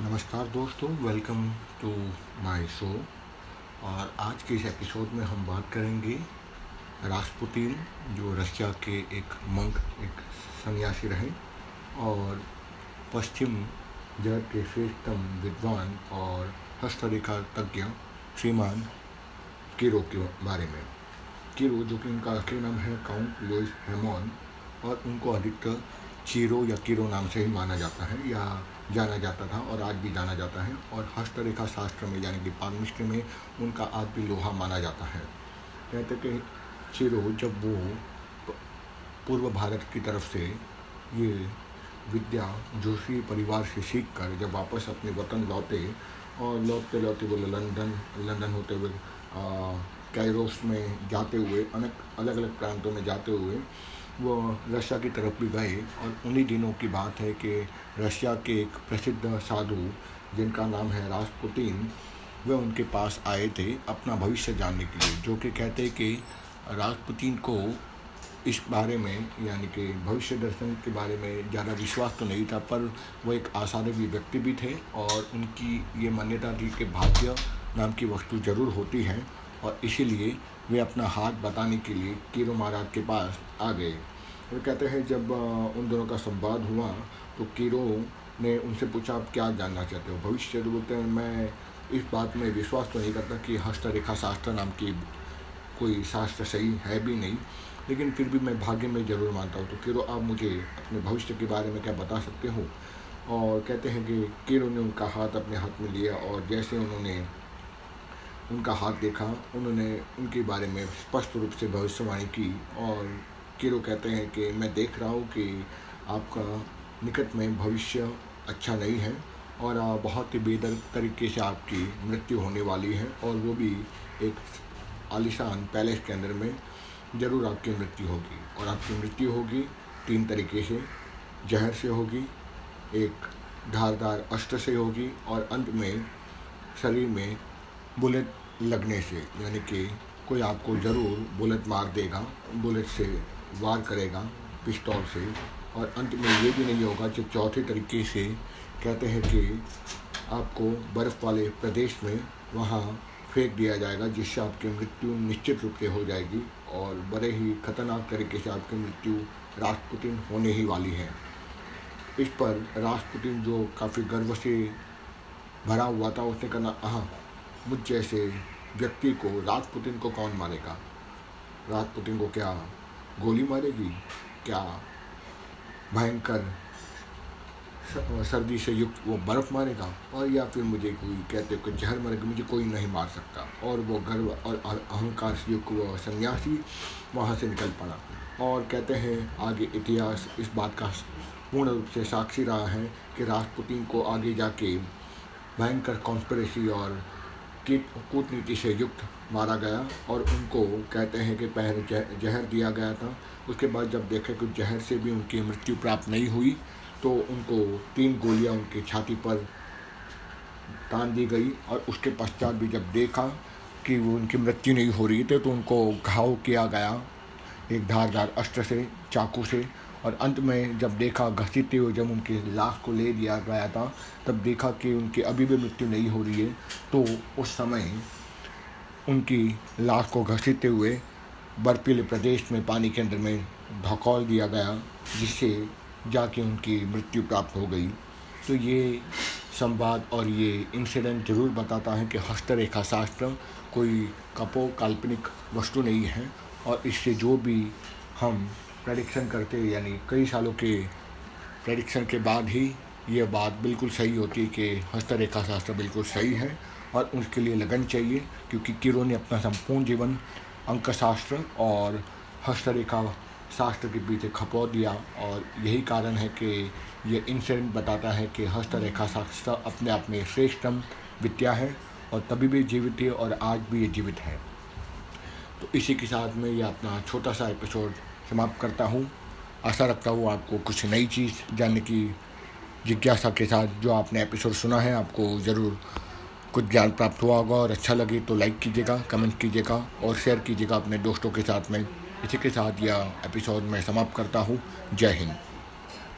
नमस्कार दोस्तों welcome to my show और आज के इस एपिसोड में हम बात करेंगे राष्ट्रपुतिन जो रशिया के एक मंक एक सन्यासी रहे और पश्चिम जगत के श्रेष्ठतम विद्वान और हस्तरेखा तज्ञ श्रीमान किरो के बारे में। किरो, जो कि उनका असली नाम है, काउंट लुइस हेमोन, और उनको अधिकतर चीरो या किरो नाम से ही माना जाता है या जाना जाता था और आज भी जाना जाता है और हस्तरेखा शास्त्र में, यानी कि पारमिस्ट्री में उनका आज भी लोहा माना जाता है। कहते कि चिरो जब वो पूर्व भारत की तरफ़ से ये विद्या जोशी परिवार से सीख कर जब वापस अपने वतन लौटे और लौटते लौटते बोले लंदन लंदन होते हुए कैरोस में जाते हुए, अनेक अलग अलग प्रांतों में जाते हुए वो रशिया की तरफ़ भी गए और उन्हीं दिनों की बात है कि रशिया के एक प्रसिद्ध साधु, जिनका नाम है राजपुतिन, वे उनके पास आए थे अपना भविष्य जानने के लिए, जो कि कहते कि राजपुतिन को इस बारे में, यानी कि भविष्य दर्शन के बारे में ज़्यादा विश्वास तो नहीं था, पर वो एक आसानी व्यक्ति भी थे और उनकी ये मान्यता थी कि भाग्य नाम की वस्तु ज़रूर होती है और इसीलिए वे अपना हाथ बताने के लिए कीरो महाराज के पास आ गए। वे कहते हैं, जब उन दोनों का संवाद हुआ तो कीरो ने उनसे पूछा, आप क्या जानना चाहते हो? भविष्य? तो बोलते हैं, मैं इस बात में विश्वास तो नहीं करता कि हस्तरेखा शास्त्र नाम की कोई शास्त्र सही है भी नहीं, लेकिन फिर भी मैं भाग्य में ज़रूर मानता हूँ। तो किरो आप मुझे अपने भविष्य के बारे में क्या बता सकते हो? और कहते हैं कि किरो ने उनका हाथ अपने हाथ में लिया और जैसे उन्होंने उनका हाथ देखा, उन्होंने उनके बारे में स्पष्ट रूप से भविष्यवाणी की और किरो कहते हैं कि मैं देख रहा हूँ कि आपका निकट में भविष्य अच्छा नहीं है और बहुत ही बेदर तरीके से आपकी मृत्यु होने वाली है और वो भी एक आलिशान पैलेस के अंदर में ज़रूर आपकी मृत्यु होगी। और आपकी मृत्यु होगी तीन तरीके से। जहर से होगी, एक धारदार अस्त्र से होगी और अंत में शरीर में बुलेट लगने से, यानी कि कोई आपको ज़रूर बुलेट मार देगा, बुलेट से वार करेगा पिस्तौल से। और अंत में ये भी नहीं होगा कि चौथे तरीके से कहते हैं कि आपको बर्फ़ वाले प्रदेश में वहाँ फेंक दिया जाएगा, जिससे आपकी मृत्यु निश्चित रूप से हो जाएगी और बड़े ही खतरनाक तरीके से आपकी मृत्यु राष्ट्रपुतिन होने ही वाली है। इस पर राष्ट्रपुतिन जो काफ़ी गर्व से भरा हुआ था, उसने कहना हाँ मुझ जैसे व्यक्ति को राष्ट्रपुतिन को कौन मानेगा? राष्ट्रपुतिन को क्या गोली मारेगी? क्या? भयंकर। सर्दी से युक्त वो बर्फ़ मारेगा? और या फिर मुझे कोई कहते हो कि जहर मारेगा? मुझे कोई नहीं मार सकता। और वो गर्व और अहंकार से युक्त वो सन्यासी वहाँ से निकल पड़ा। और कहते हैं, आगे इतिहास इस बात का पूर्ण रूप से साक्षी रहा है कि राजपुतिन को आगे जाके भयंकर कॉन्स्परेसी और कूटनीति से युक्त मारा गया और उनको कहते हैं कि पहले जह, जहर दिया गया था। उसके बाद जब देखे कि जहर से भी उनकी मृत्यु प्राप्त नहीं हुई तो उनको तीन गोलियाँ उनकी छाती पर तान दी गई और उसके पश्चात भी जब देखा कि वो उनकी मृत्यु नहीं हो रही थी तो उनको घाव किया गया एक धारदार अस्त्र से चाकू से और अंत में जब देखा घसीटते हुए जब उनकी लाश को ले लिया गया था, तब देखा कि उनकी अभी भी मृत्यु नहीं हो रही है तो उस समय उनकी लाश को घसीटते हुए बर्फीले प्रदेश में पानी के अंदर में धकौल दिया गया, जिससे जाके उनकी मृत्यु प्राप्त हो गई। तो ये संवाद और ये इंसिडेंट ज़रूर बताता है कि हस्तरेखा शास्त्र कोई कपो काल्पनिक वस्तु नहीं है, और इससे जो भी हम प्रडिक्शन करते यानी कई सालों के प्रडिक्शन के बाद ही ये बात बिल्कुल सही होती है कि हस्तरेखा शास्त्र बिल्कुल सही है और उसके लिए लगन चाहिए, क्योंकि किरो ने अपना संपूर्ण जीवन अंक शास्त्र और हस्तरेखा शास्त्र के पीछे खपो दिया और यही कारण है कि ये इंसिडेंट बताता है कि हस्तरेखा शास्त्र अपने आप में श्रेष्ठतम विद्या है और तभी भी जीवित है और आज भी ये जीवित है। तो इसी के साथ में ये अपना छोटा सा एपिसोड समाप्त करता हूँ। आशा रखता हूँ आपको कुछ नई चीज़ जानने की जिज्ञासा के साथ जो आपने एपिसोड सुना है, आपको ज़रूर कुछ ज्ञान प्राप्त हुआ होगा और अच्छा लगे तो लाइक कीजिएगा कमेंट कीजिएगा और शेयर कीजिएगा अपने दोस्तों के साथ में। इसी के साथ यह एपिसोड मैं समाप्त करता हूँ। जय हिंद।